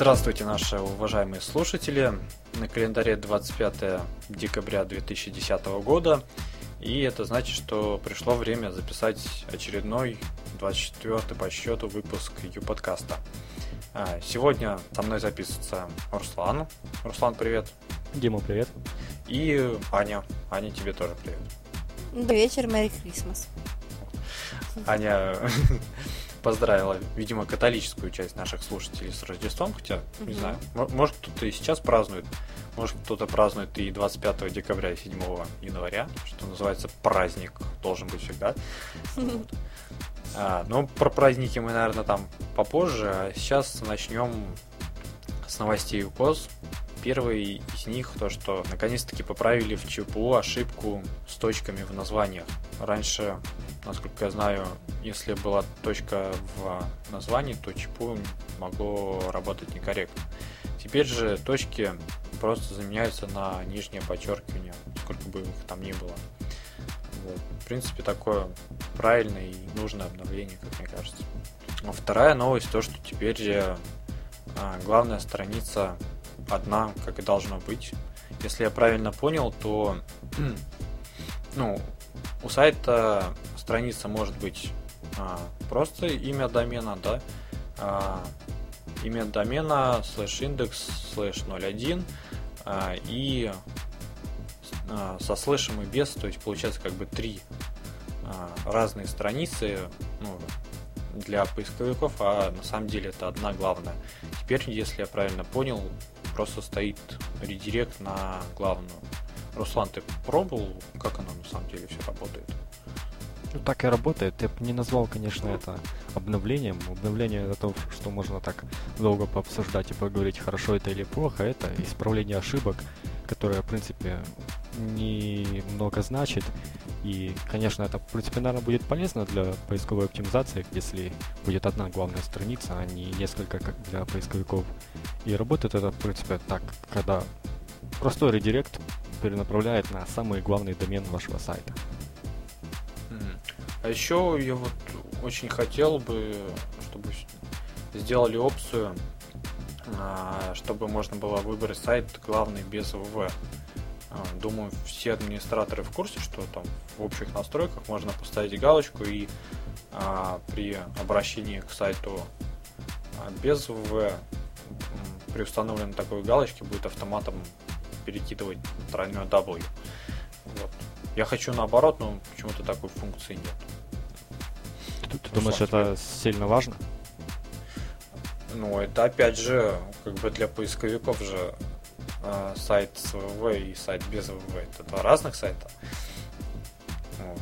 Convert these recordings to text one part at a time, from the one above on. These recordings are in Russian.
Здравствуйте, наши уважаемые слушатели. На календаре 25 декабря 2010 года. И это значит, что пришло время записать очередной 24 по счету выпуск Ю-подкаста. А, сегодня со мной записывается Руслан. Руслан, привет. Дима, привет. И Аня. Аня, тебе тоже привет. Добрый вечер, Merry Christmas. Аня поздравила, видимо, католическую часть наших слушателей с Рождеством, хотя, mm-hmm. не знаю, может кто-то и сейчас празднует, может кто-то празднует и 25 декабря, и 7 января, что называется праздник, должен быть всегда. Вот. А, ну, про праздники мы, наверное, там попозже, а сейчас начнем с новостей УКОС. Первый из них то, что наконец-таки поправили в ЧПУ ошибку с точками в названиях. Раньше, насколько я знаю, если была точка в названии, то ЧПУ могло работать некорректно. Теперь же точки просто заменяются на нижнее подчеркивание, сколько бы их там ни было. Вот. В принципе, такое правильное и нужное обновление, как мне кажется. Вторая новость, то, что теперь а, главная страница одна, как и должно быть. Если я правильно понял, то ну, у сайта страница может быть а, просто имя домена, да, а, имя домена слэш индекс слэш 01 а, и а, со слэшем и без, то есть получается как бы три а, разные страницы ну, для поисковиков, а на самом деле это одна главная. Теперь, если я правильно понял, просто стоит редирект на главную. Руслан, ты пробовал, как оно на самом деле все работает? Ну, так и работает. Я бы не назвал, конечно, это обновлением. Обновление это то, что можно так долго пообсуждать и поговорить, хорошо это или плохо. Это исправление ошибок, которое, в принципе, немного значит. И, конечно, это, в принципе, наверное, будет полезно для поисковой оптимизации, если будет одна главная страница, а не несколько для поисковиков. И работает это, в принципе, так, когда простой редирект перенаправляет на самый главный домен вашего сайта. А еще я вот очень хотел бы, чтобы сделали опцию, а, чтобы можно было выбрать сайт главный без ВВ. А, думаю, все администраторы в курсе, что там в общих настройках можно поставить галочку и а, при обращении к сайту а, без ВВ при установленной такой галочке будет автоматом перекидывать тройной W. Вот. Я хочу наоборот, но почему-то такой функции нет. Ты, ты думаешь, это сильно важно? Ну, это опять же, как бы для поисковиков же сайт с ВВ и сайт без ВВ. Это два разных сайта. Вот.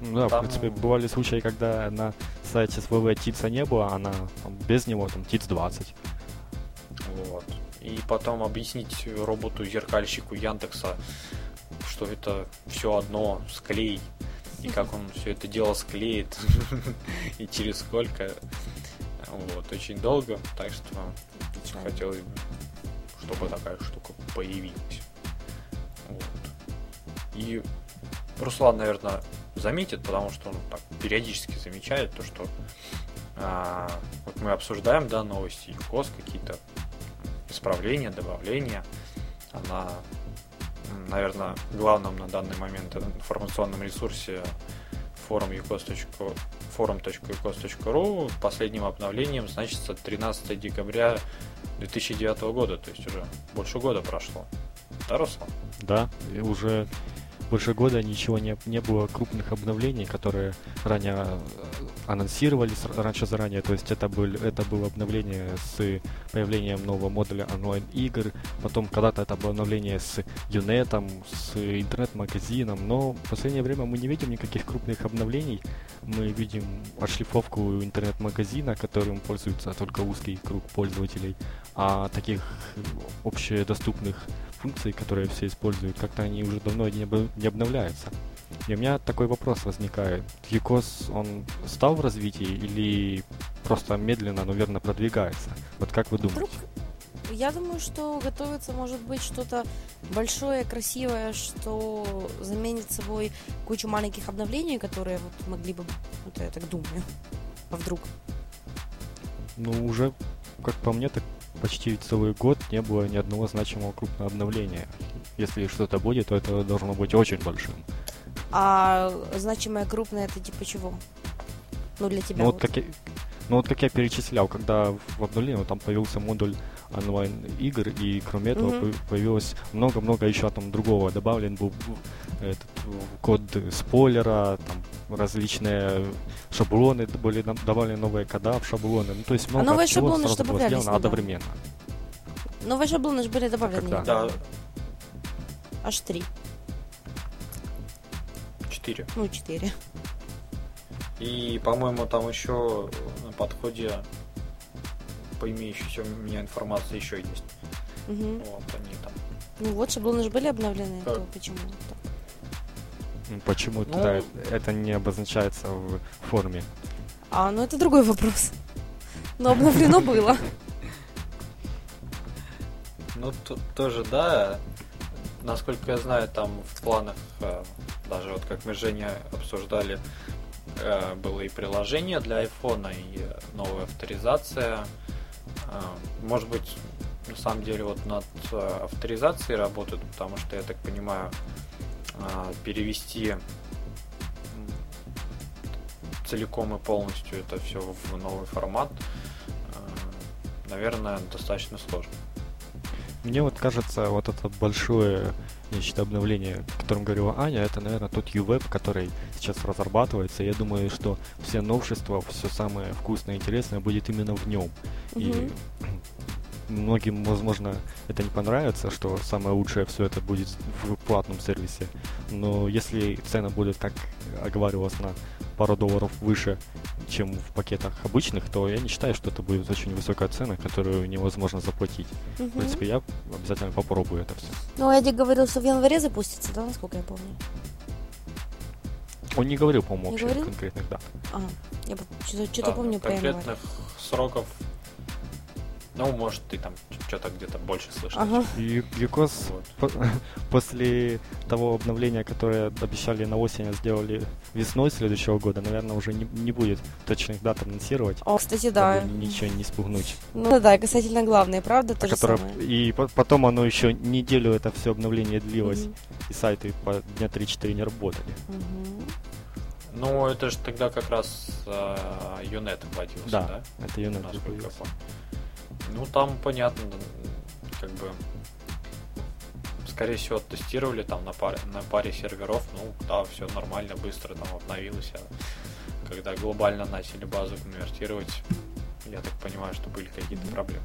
Ну да, там... в принципе, бывали случаи, когда на сайте с ВВ ТИЦа не было, а на, там, без него там ТИЦ 20. Вот. И потом объяснить роботу-зеркальщику Яндекса, что это все одно, склей, и как он все это дело склеит, и через сколько. Вот, очень долго, так что хотелось бы чтобы такая штука появилась. Вот. И Руслан, наверное, заметит, потому что он так периодически замечает то, что а, вот мы обсуждаем, да, новости ЮКОС, какие-то исправления, добавления. Она, наверное, главном на данный момент информационном ресурсе forum.ecos.ru последним обновлением значится 13 декабря 2009 года, то есть уже больше года прошло. Да, Руслан? Да, уже больше года ничего не, не было крупных обновлений, которые ранее анонсировались раньше заранее. То есть это, был, это было обновление с появлением нового модуля онлайн-игр. Потом когда-то это было обновление с Юнетом, с интернет-магазином. Но в последнее время мы не видим никаких крупных обновлений. Мы видим отшлифовку интернет-магазина, которым пользуется только узкий круг пользователей. А таких общедоступных функций, которые все используют, как-то они уже давно не, не обновляются. И у меня такой вопрос возникает. Юкос, он стал в развитии или просто медленно, но верно продвигается? Вот как вы думаете? Вдруг, я думаю, что готовится, может быть, что-то большое, красивое, что заменит собой кучу маленьких обновлений, которые вот могли бы, вот я так думаю, а вдруг? Ну, уже как по мне, так почти целый год не было ни одного значимого крупного обновления. Если что-то будет, то это должно быть очень большим. А значимое крупное это типа чего? Ну, для тебя. Ну вот, вот. как я, ну вот как я перечислял, когда в обновлении вот там появился модуль онлайн игр, и кроме этого по- появилось много-много еще там другого. Добавлен был этот код спойлера, там различные шаблоны, были добавлены новые кода в шаблоны. Ну, то есть много новые чего шаблоны сразу что было сделано недавно? одновременно. Новые шаблоны же были добавлены. Когда? Да, Аж три. 4. Ну, четыре. И, по-моему, там еще на подходе по имеющейся у меня информации еще есть. Мгм. Вот они там. Ну вот, шаблоны же были обновлены, Так. то почему так? Ну, Почему Ну- тогда это не обозначается в форме? А, ну это другой вопрос. Но обновлено было. Ну, тут тоже, да. Насколько я знаю, там в планах, э, даже вот как мы с Женей обсуждали, э, было и приложение для айфона, и новая авторизация. Э, Может быть, на самом деле вот над э, авторизацией работают, потому что, я так понимаю, перевести целиком и полностью это все в новый формат, наверное, достаточно сложно. Мне вот кажется, вот это большое, я считаю, обновление, о котором говорила Аня, это, наверное, тот UWeb, который сейчас разрабатывается. Я думаю, что все новшества, все самое вкусное и интересное будет именно в нем. И Мгм. Многим, возможно, это не понравится, что самое лучшее все это будет в платном сервисе. Но если цены будут, как оговаривалось, на пару долларов выше, чем в пакетах обычных, то я не считаю, что это будет очень высокая цена, которую невозможно заплатить. В Мгм. принципе, я обязательно попробую это все. Ну, Эдик говорил, что в январе запустится, да, насколько я помню? Он не говорил, по-моему, вообще говорил? конкретных дат. А, я что-то, что-то Да, помню про январь. конкретных сроков. Ну, может, ты там что-то где-то больше слышал. Ага. И Юкос Вот. по- после того обновления, которое обещали на осень, а сделали весной следующего года, наверное, уже не, не будет точных дат анонсировать. О, кстати, да. ничего не спугнуть. Ну да, касательно главной, правда, то А же которое- самое. И по- потом оно еще неделю это все обновление длилось, Мгм. и сайты по дня 3-4 не работали. Мгм. Ну, это же тогда как раз э, Юнет вводился, да? Да, это Юнет Насколько я появился. помню. Ну, там, понятно, как бы, скорее всего, тестировали там на паре, на паре серверов, ну, да, все нормально, быстро там обновилось, а когда глобально начали базу конвертировать, я так понимаю, что были какие-то проблемы.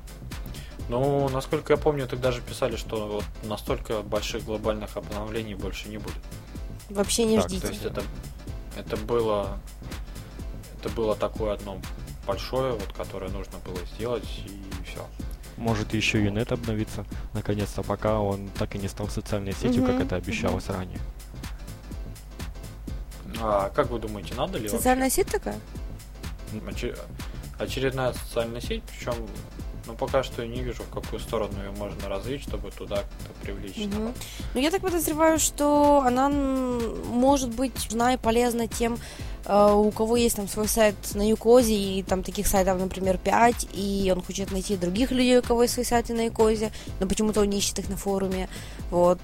Ну, насколько я помню, тогда же писали, что вот настолько больших глобальных обновлений больше не будет. Вообще не Так, ждите. То есть это, это было это было такое одно большое, вот, которое нужно было сделать, и все. Может еще Юнет обновится, наконец-то, пока он так и не стал социальной сетью, Мгм, как это обещалось ранее. А как вы думаете, надо ли Социальная сеть такая? вообще? Оче- Очередная социальная сеть, причем, ну пока что я не вижу, в какую сторону ее можно развить, чтобы туда как-то привлечь Мгм. народ. Ну, я так подозреваю, что она может быть нужна и полезна тем, у кого есть там свой сайт на Юкозе, и там таких сайтов, например, 5, и он хочет найти других людей, у кого есть свои сайты на Юкозе, но почему-то он не ищет их на форуме, вот.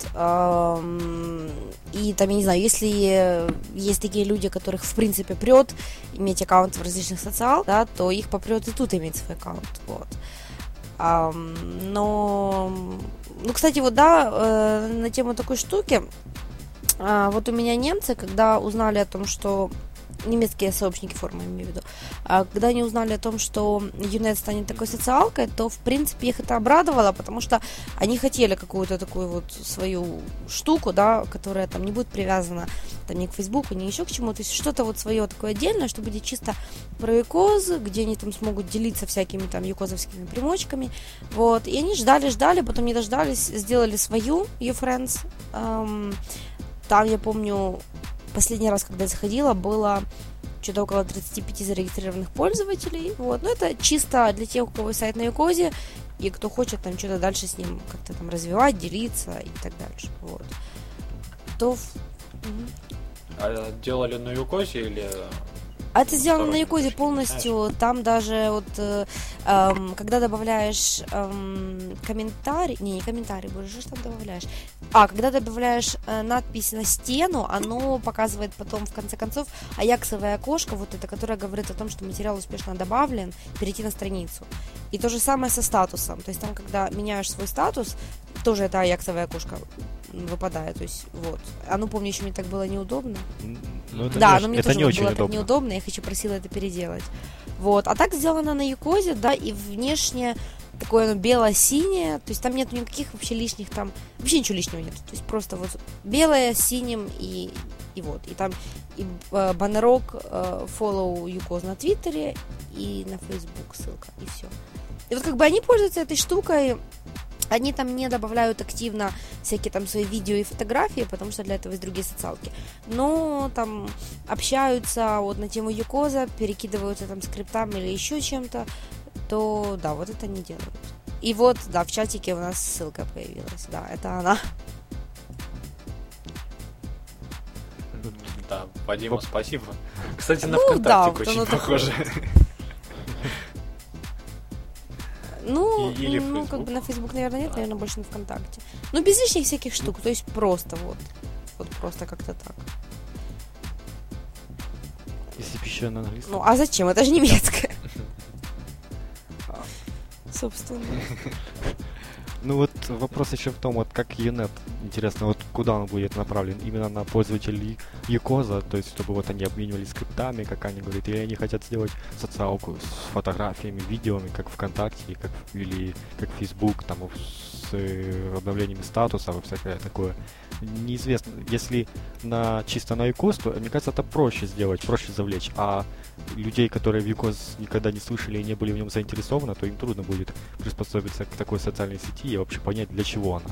И там, я не знаю, если есть такие люди, которых, в принципе, прет иметь аккаунт в различных социал, да, то их попрет и тут иметь свой аккаунт, вот. Но, ну, кстати, вот, да, э, на тему такой штуки, а, вот у меня немцы, когда узнали о том, что немецкие сообщники форума, я имею в виду, а, когда они узнали о том, что Юнет станет такой социалкой, то, в принципе, их это обрадовало, потому что они хотели какую-то такую вот свою штуку, да, которая там не будет привязана там, ни к Фейсбуку, ни еще к чему, то есть что-то вот свое такое отдельное, что будет чисто про юкоз, где они там смогут делиться всякими там юкозовскими примочками, вот, и они ждали, ждали, потом не дождались, сделали свою YouFriends, эм, там, я помню, последний раз, когда я заходила, было что-то около 35 зарегистрированных пользователей, вот, но это чисто для тех, у кого сайт на Юкозе, и кто хочет там что-то дальше с ним как-то там развивать, делиться и так дальше, вот. То. А делали на Юкосе или А это сделано на Якузе полностью. Там даже вот, э, эм, когда добавляешь эм, комментарий, не, не комментарий, боже, что там добавляешь? А, когда добавляешь э, надпись на стену, оно показывает потом, в конце концов, аяксовое окошко, вот это, которое говорит о том, что материал успешно добавлен, перейти на страницу. И то же самое со статусом. То есть там, когда меняешь свой статус, тоже это аяксовое окошко выпадает. То есть, вот. А ну, помню, еще мне так было неудобно. Ну, это да, не, но мне это тоже не очень было удобно. так неудобно, я хочу просила это переделать. Вот. А так сделано на Якозе, да, и внешне такое оно бело-синее, то есть там нет никаких вообще лишних там, вообще ничего лишнего нет, то есть просто вот белое синим и, и вот, и там и э, баннерок э, follow Юкоз на Твиттере и на Facebook ссылка, и все. И вот как бы они пользуются этой штукой, они там не добавляют активно всякие там свои видео и фотографии, потому что для этого есть другие социалки. Но там общаются вот на тему Юкоза, перекидываются там скриптами или еще чем-то, то да, вот это они делают. И вот, да, в чатике у нас ссылка появилась. Да, это она. Да, Вадима, спасибо. Кстати, на Ну, ВКонтакте да, очень похоже. Ну, И- или ну, как бы на Facebook, наверное, нет, наверное, больше на ВКонтакте. Ну, без лишних всяких штук, то есть просто вот. Вот просто как-то так. Если бы еще на английском. Ну, а зачем? Это же немецкое. Собственно. Ну вот вопрос еще в том, вот как Юнет, интересно, вот куда он будет направлен? Именно на пользователей Юкоза, то есть чтобы вот они обменивались скриптами, как они говорят, или они хотят сделать социалку с фотографиями, видеоми, как ВКонтакте, как, или как Facebook, там с э, обновлениями статуса, и всякое такое. Неизвестно, если на чисто на Юкоз, то мне кажется, это проще сделать, проще завлечь, а людей, которые в Юкоз никогда не слышали и не были в нем заинтересованы, то им трудно будет приспособиться к такой социальной сети и вообще понять, для чего она.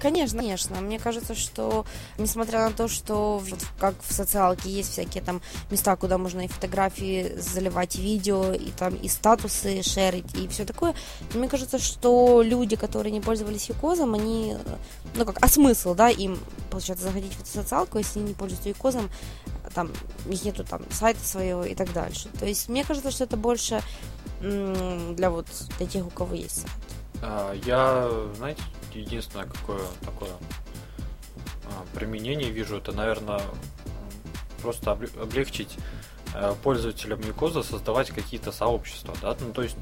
Конечно, конечно. Мне кажется, что несмотря на то, что в- как в социалке есть всякие там места, куда можно и фотографии заливать, и видео, и там и статусы шерить, и все такое, мне кажется, что люди, которые не пользовались Юкозом, они, э, ну как, а смысл, да, им, получается, заходить в эту социалку, если они не пользуются Юкозом, там, у них нету там сайта своего и так дальше. То есть мне кажется, что это больше для вот, для тех, у кого есть сайт. А, Я, знаете, единственное какое такое а, применение вижу, это, наверное, просто обле- облегчить э, пользователям Юкоза создавать какие-то сообщества, да, ну то есть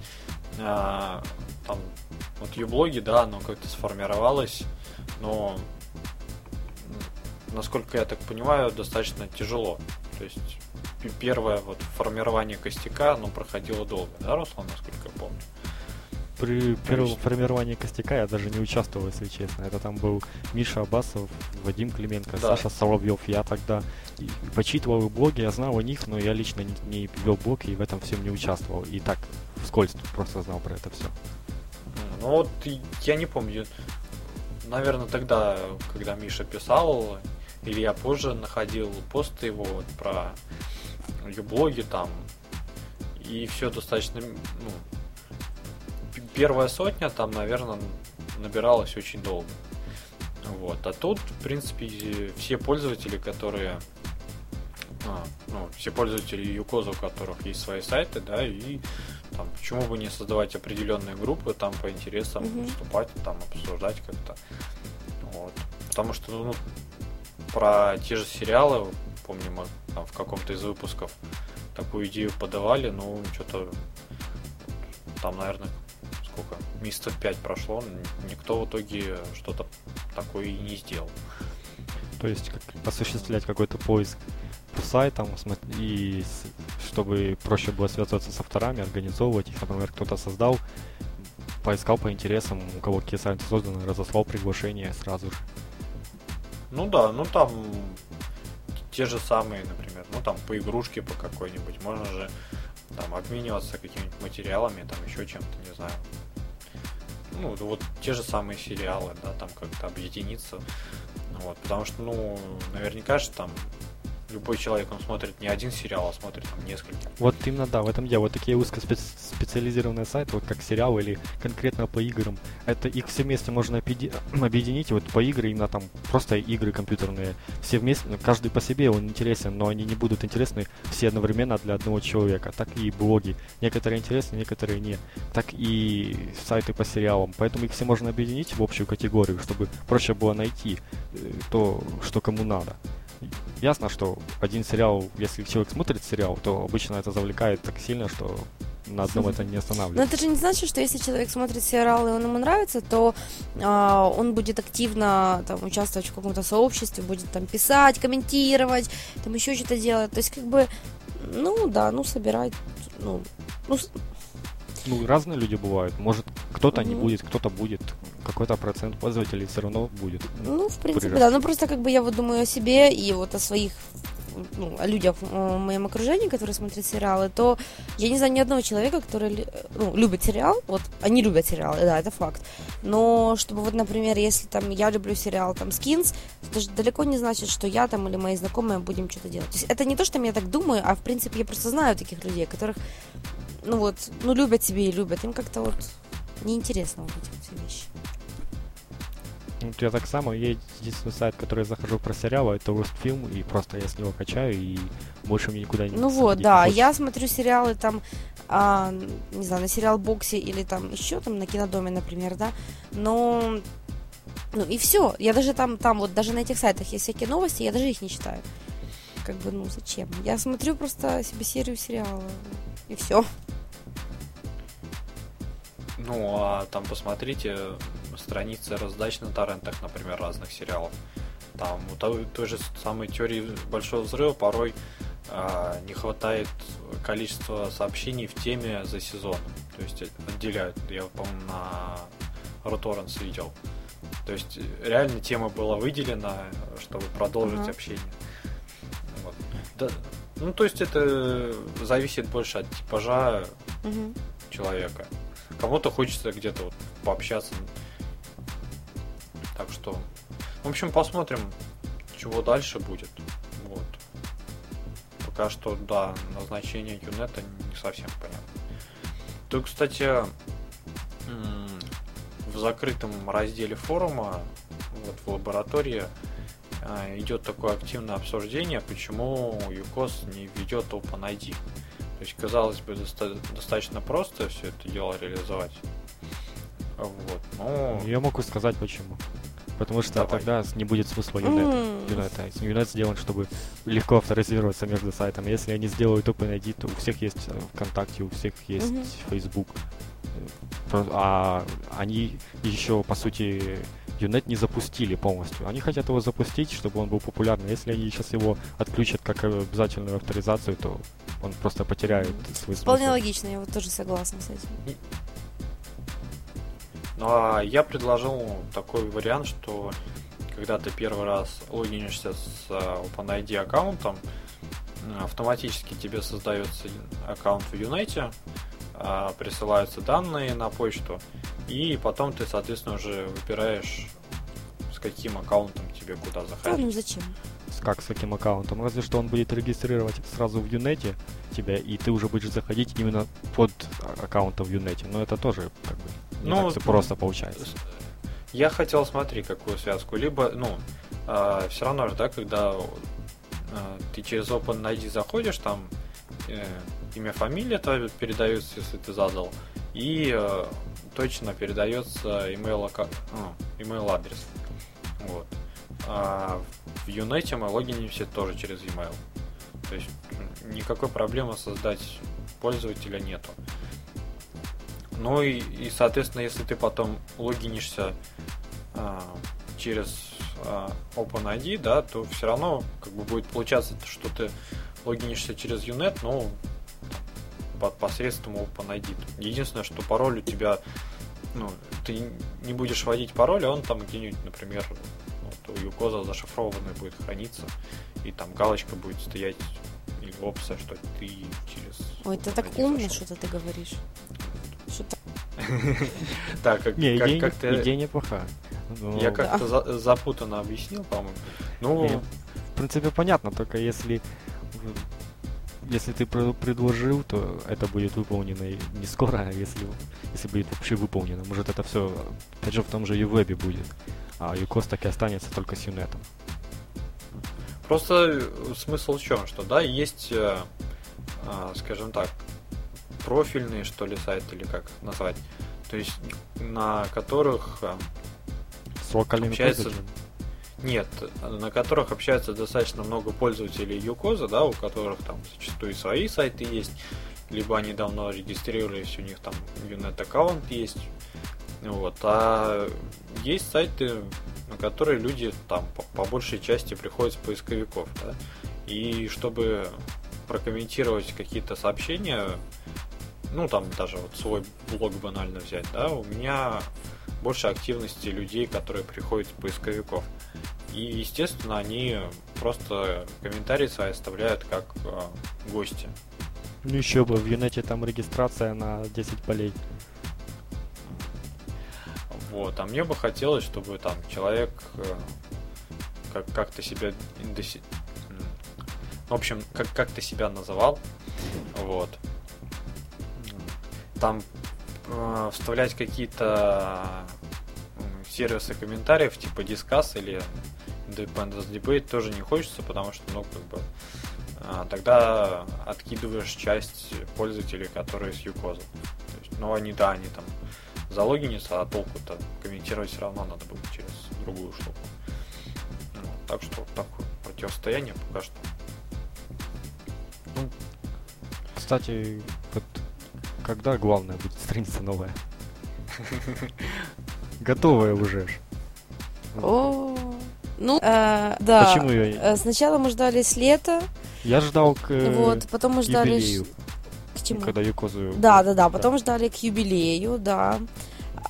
а, там вот юблоги, да, оно как-то сформировалось, но насколько я так понимаю, достаточно тяжело. То есть первое вот формирование костяка, оно проходило долго, да, Руслан, насколько я помню? При первом формировании костяка я даже не участвовал, если честно. Это там был Миша Абасов, Вадим Клименко, Да. Саша Соловьев. Я тогда почитывал их блоги, я знал о них, но я лично не, не вел блог и в этом всем не участвовал. И так вскользь просто знал про это все. Ну вот я не помню. Наверное, тогда, когда Миша писал, или я позже находил посты его вот про юблоги там, и все достаточно, ну, первая сотня там, наверное, набиралась очень долго. Вот. А тут, в принципе, все пользователи, которые а, ну, все пользователи Юкоза, у которых есть свои сайты, да, и там, почему бы не создавать определенные группы, там по интересам Мгм. выступать, там обсуждать как-то. Вот. Потому что, ну, про те же сериалы, помню, мы там в каком-то из выпусков такую идею подавали, ну, что-то там, наверное, сколько, месяцев пять прошло, н- никто в итоге что-то такое и не сделал. То есть как осуществлять какой-то поиск по сайтам, и чтобы проще было связываться с авторами, организовывать их, например, кто-то создал, поискал по интересам, у кого какие сайты созданы, разослал приглашение сразу же. Ну да, ну там те же самые, например, ну там по игрушке по какой-нибудь, можно же там обмениваться какими-нибудь материалами, там еще чем-то, не знаю. Ну, вот те же самые сериалы, да, там как-то объединиться. Вот, потому что, ну, наверняка же там любой человек, он смотрит не один сериал, а смотрит там несколько. Вот именно, да, в этом дело. Вот такие узкоспецифические специализированные сайты, вот как сериал или конкретно по играм. Это их все вместе можно объединить, вот по игры, именно там просто игры компьютерные. Все вместе, каждый по себе он интересен, но они не будут интересны все одновременно для одного человека. Так и блоги. Некоторые интересны, некоторые не. Так и сайты по сериалам. Поэтому их все можно объединить в общую категорию, чтобы проще было найти э, то, что кому надо. Ясно, что один сериал, если человек смотрит сериал, то обычно это завлекает так сильно, что на одном это не останавливается. Но это же не значит, что если человек смотрит сериал и он ему нравится, то э, он будет активно там, участвовать в каком-то сообществе, будет там писать, комментировать, там еще что-то делать. То есть, как бы, ну да, ну собирать, ну, ну ну, разные люди бывают. Может, кто-то угу. не будет, кто-то будет. Какой-то процент пользователей все равно будет. Ну, в принципе, прирасти. да. Ну, просто как бы я вот думаю о себе и вот о своих ну, о людях в моем окружении, которые смотрят сериалы, то я не знаю ни одного человека, который ну, любит сериал. Вот они любят сериалы, да, это факт. Но чтобы вот, например, если там я люблю сериал там Skins, это же далеко не значит, что я там или мои знакомые будем что-то делать. То есть это не то, что я так думаю, а в принципе я просто знаю таких людей, которых ну вот, ну любят себе и любят. Им как-то вот неинтересно вот эти вот вещи. Вот я так само, я единственный сайт, который я захожу про сериалы, это Рустфильм, и просто я с него качаю, и больше мне никуда не Ну вот, да, не я смотрю сериалы там, а, не знаю, на сериал Боксе или там еще там на Кинодоме, например, да, но ну и все. Я даже там, там вот даже на этих сайтах есть всякие новости, я даже их не читаю. Как бы, ну зачем? Я смотрю просто себе серию сериала и все. Ну, а там посмотрите страницы раздач на торрентах, например, разных сериалов. Там у той, той же самой теории большого взрыва порой а, не хватает количества сообщений в теме за сезон. То есть отделяют. Я, по-моему, на RoTorrents видел. То есть реально тема была выделена, чтобы продолжить uh-huh. общение. Да, ну, то есть это зависит больше от типажа uh-huh. человека. Кому-то хочется где-то вот пообщаться. Так что, в общем, посмотрим, чего дальше будет. Вот. Пока что, да, назначение Юнета не совсем понятно. Тут, кстати, в закрытом разделе форума, вот в лаборатории, идет такое активное обсуждение, почему UCOS не ведет OpenID. То есть, казалось бы, доста- достаточно просто все это дело реализовать. Вот, но... Я могу сказать почему. Потому что Давай. тогда не будет смысла Юнета. Mm. Юнета. Юнет сделан, чтобы легко авторизироваться между сайтами. Если они сделают OpenID, то у всех есть э, ВКонтакте, у всех есть mm-hmm. Facebook. Э, а они еще, по сути, Юнет не запустили полностью. Они хотят его запустить, чтобы он был популярным. Если они сейчас его отключат как обязательную авторизацию, то он просто потеряет свой смысл. Вполне логично, я вот тоже согласна с этим. Ну а я предложил такой вариант, что когда ты первый раз логинишься с э, OpenID аккаунтом, автоматически тебе создается аккаунт в а, присылаются данные на почту, и потом ты, соответственно, уже выбираешь, с каким аккаунтом тебе куда заходить. Да, ну зачем? Как с каким аккаунтом? Разве что он будет регистрировать сразу в Юнете тебя, и ты уже будешь заходить именно под аккаунтом в Юнете. Но это тоже как бы не ну, так просто получается. Я хотел, смотри, какую связку. Либо, ну, э, а, все равно же, да, когда э, ты через OpenID заходишь, там э, имя, фамилия твоя передается, если ты задал, и э, точно передается email, ну, email адрес. Вот. А в Unite мы логинимся тоже через email. То есть никакой проблемы создать пользователя нету. Ну и, и соответственно, если ты потом логинишься а, через а, OpenID, да, то все равно как бы будет получаться, что ты логинишься через Unet, но под посредством OpenID. Единственное, что пароль у тебя, ну, ты не будешь вводить пароль, а он там где-нибудь, например, вот, у Юкоза зашифрованный будет храниться, и там галочка будет стоять или опция, что ты через... Ой, ты так умно что-то ты говоришь. Что-то... Так, как, не, как, идея, как ты... идея неплохая. Ну, Я как-то за, запутанно объяснил, по-моему. Ну, в принципе, понятно, только если если ты предложил, то это будет выполнено не скоро, а если, если будет вообще выполнено. Может это все, опять же, в том же ювебе будет. А юкос так и останется только с юнетом. Просто э, смысл в чем, что да, есть, э, а, скажем так, профильные, что ли, сайты, или как назвать, то есть на которых С локальными Общается- пользователями. Нет, на которых общается достаточно много пользователей Юкоза, да, у которых там зачастую свои сайты есть, либо они давно регистрировались, у них там Unet аккаунт есть. Вот. А есть сайты, на которые люди там по, по большей части приходят с поисковиков, да. И чтобы прокомментировать какие-то сообщения, ну там даже вот свой блог банально взять, да, у меня больше активности людей, которые приходят с поисковиков. И, естественно, они просто комментарии свои оставляют как э, гости. Ну еще бы, в юнете там регистрация на 10 полей. Вот. А мне бы хотелось, чтобы там человек э, как- как-то себя индоси- В общем, как- как-то себя называл. Вот. Там э, вставлять какие-то сервисы комментариев типа Discuss или Independence Debate тоже не хочется, потому что, ну, как бы а, тогда откидываешь часть пользователей, которые с Юкоза. То есть, ну, они, да, они там залогинятся, а толку-то комментировать все равно надо будет через другую штуку. Ну, так что вот такое противостояние пока что. Кстати, вот когда главное будет страница новая? Готовая уже. О, ну, э, да. Почему ее? Э, Сначала мы ждали с лета, Я ждал к э, вот, потом мы ждали... юбилею, К чему? когда Юкозу... Да, да, да, потом ждали к юбилею, да.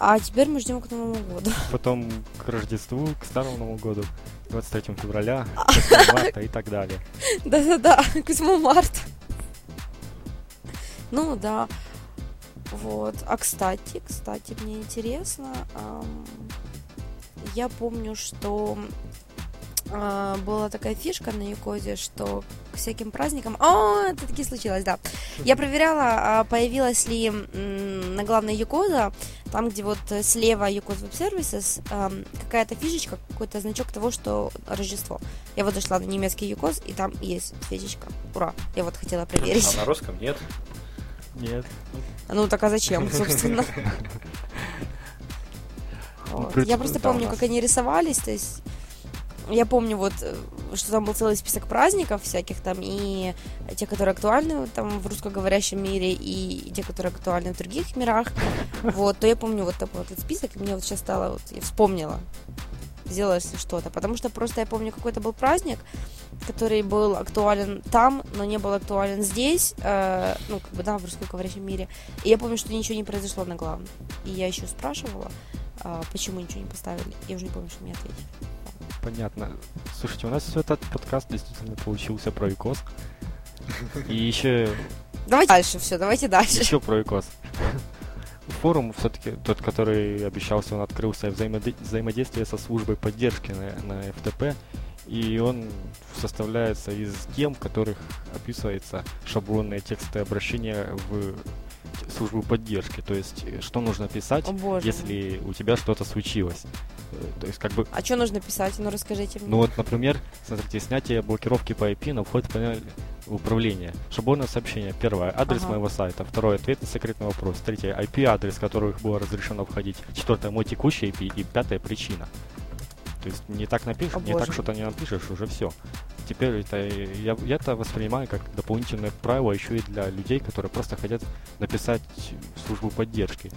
А теперь мы ждем к Новому году. Потом к Рождеству, к Старому Новому году, 23 февраля, 8 марта и так далее. Да-да-да, к 8 марта. Ну да. Вот. А кстати, кстати, мне интересно, я помню, что а, была такая фишка на Якозе, что к всяким праздникам... О, это таки случилось, да. Я проверяла, а, появилась ли на главной Якоза, там, где вот слева Якоз Services, ам, какая-то фишечка, какой-то значок того, что Рождество. Я вот зашла на немецкий Юкоз, и там есть фишечка. Ура! Я вот хотела проверить. А на русском нет. Нет. Ну так а зачем, собственно? Вот. принципе, Я просто да, помню, как они рисовались, то есть я помню вот, э, что там был целый список праздников всяких там, и те, которые актуальны там в русскоговорящем мире, и те, которые актуальны в других мирах, вот, то я помню вот такой вот список, и мне вот сейчас стало, вот, я вспомнила, сделалось что-то, потому что просто я помню, какой-то был праздник, который был актуален там, но не был актуален здесь, э, ну, как бы, да, в русскоговорящем мире, и я помню, что ничего не произошло на главном, и я еще спрашивала, а, почему ничего не поставили, я уже не помню, что мне ответили. Понятно. Слушайте, у нас этот подкаст действительно получился про Юкос. И еще, Давайте дальше, все, давайте дальше. еще про Юкос. Форум все-таки тот, который обещался, он открылся взаимоде- взаимодействие со службой поддержки на, на FTP. И он составляется из тем, в которых описывается шаблонные тексты обращения в службу поддержки. То есть, э, что нужно писать, О боже. если у тебя что-то случилось. Э, То есть, как бы А что нужно писать? Ну расскажите мне. ну вот, например, смотрите, снятие блокировки по IP на вход в панель управления. Шаблонное сообщение. Первое. Адрес Ага. моего сайта. Второе. Ответ на секретный вопрос. Третье. IP-адрес, которых было разрешено входить. Четвертое. Мой текущий IP. И пятое. Причина. То есть не так напишешь, О, не боже так что-то не напишешь, уже все. Теперь это э, я, я это воспринимаю как дополнительное правило еще и для людей, которые просто хотят написать службу поддержки.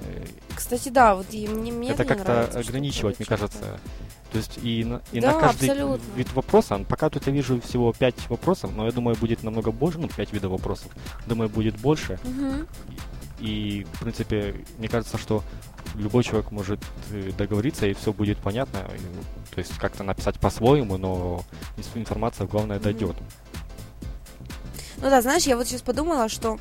Э, Кстати, да, вот и мне, мне это как-то ограничивать, мне кажется. То есть и на, и Да, на каждый абсолютно. вид вопроса, пока тут я вижу всего 5 вопросов, но я думаю, будет намного больше, ну, 5 видов вопросов. Думаю, будет больше. Мгм. И, в принципе, мне кажется, что любой человек может э, договориться, и все будет понятно. И, ну, то есть как-то написать по-своему, но информация, главное, дойдет. Ну да, знаешь, я вот сейчас подумала, что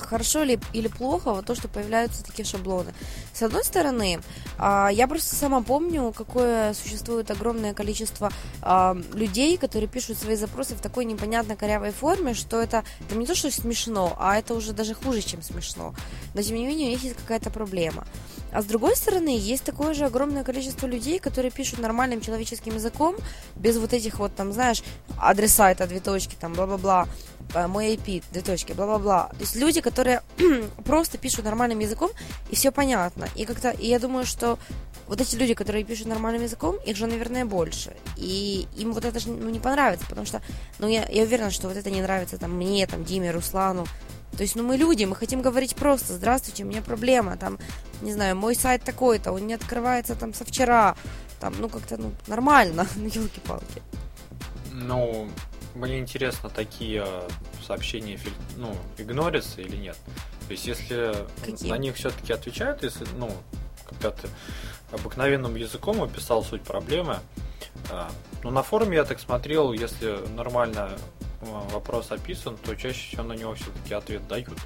хорошо ли или плохо вот то, что появляются такие шаблоны. С одной стороны, а, я просто сама помню, какое существует огромное количество а, людей, которые пишут свои запросы в такой непонятно корявой форме, что это, это не то, что смешно, а это уже даже хуже, чем смешно. Но тем не менее, у них есть какая-то проблема. А с другой стороны, есть такое же огромное количество людей, которые пишут нормальным человеческим языком, без вот этих вот, там, знаешь, адреса, это две точки, там, бла-бла-бла, мой IP, две точки, бла-бла-бла. То есть люди, которые просто пишут нормальным языком, и все понятно. И как-то, и я думаю, что вот эти люди, которые пишут нормальным языком, их же, наверное, больше. И им вот это же ну, не понравится, потому что, ну, я, я уверена, что вот это не нравится там мне, там, Диме, Руслану, то есть, ну, мы люди, мы хотим говорить просто, здравствуйте, у меня проблема, там, не знаю, мой сайт такой-то, он не открывается там со вчера, там, ну, как-то, ну, нормально, ну, елки-палки. Ну, мне интересно, такие сообщения, ну, игнорятся или нет. То есть, если Какие? на них все-таки отвечают, если, ну, когда ты обыкновенным языком описал суть проблемы, а, ну, на форуме я так смотрел, если нормально вопрос описан, то чаще всего на него все-таки ответ дают.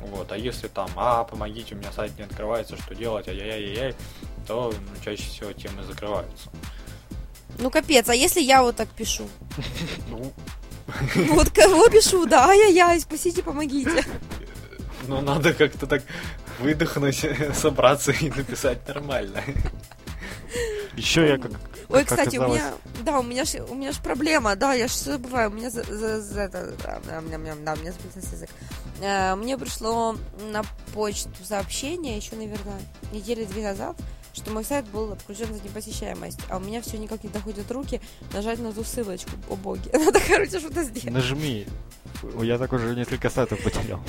Вот. А если там, а, помогите, у меня сайт не открывается, что делать, ай-яй-яй-яй, то ну, чаще всего темы закрываются. Ну капец, а если я вот так пишу? Ну. Вот кого пишу, да, ай-яй-яй, спасите, помогите. Ну, надо как-то так выдохнуть, собраться и написать нормально. Еще я как Ой, как кстати, оказалось... у меня, да, у меня ж, у меня ж проблема, да, я же забываю, у меня за, за, за это, да, да, да, да, у меня сбился язык. Э, мне пришло на почту сообщение еще, наверное, недели две назад, что мой сайт был отключен за непосещаемость, а у меня все никак не доходят руки нажать на ту ссылочку, о боги. Надо, короче, что-то сделать. Нажми. Я так уже несколько сайтов потерял.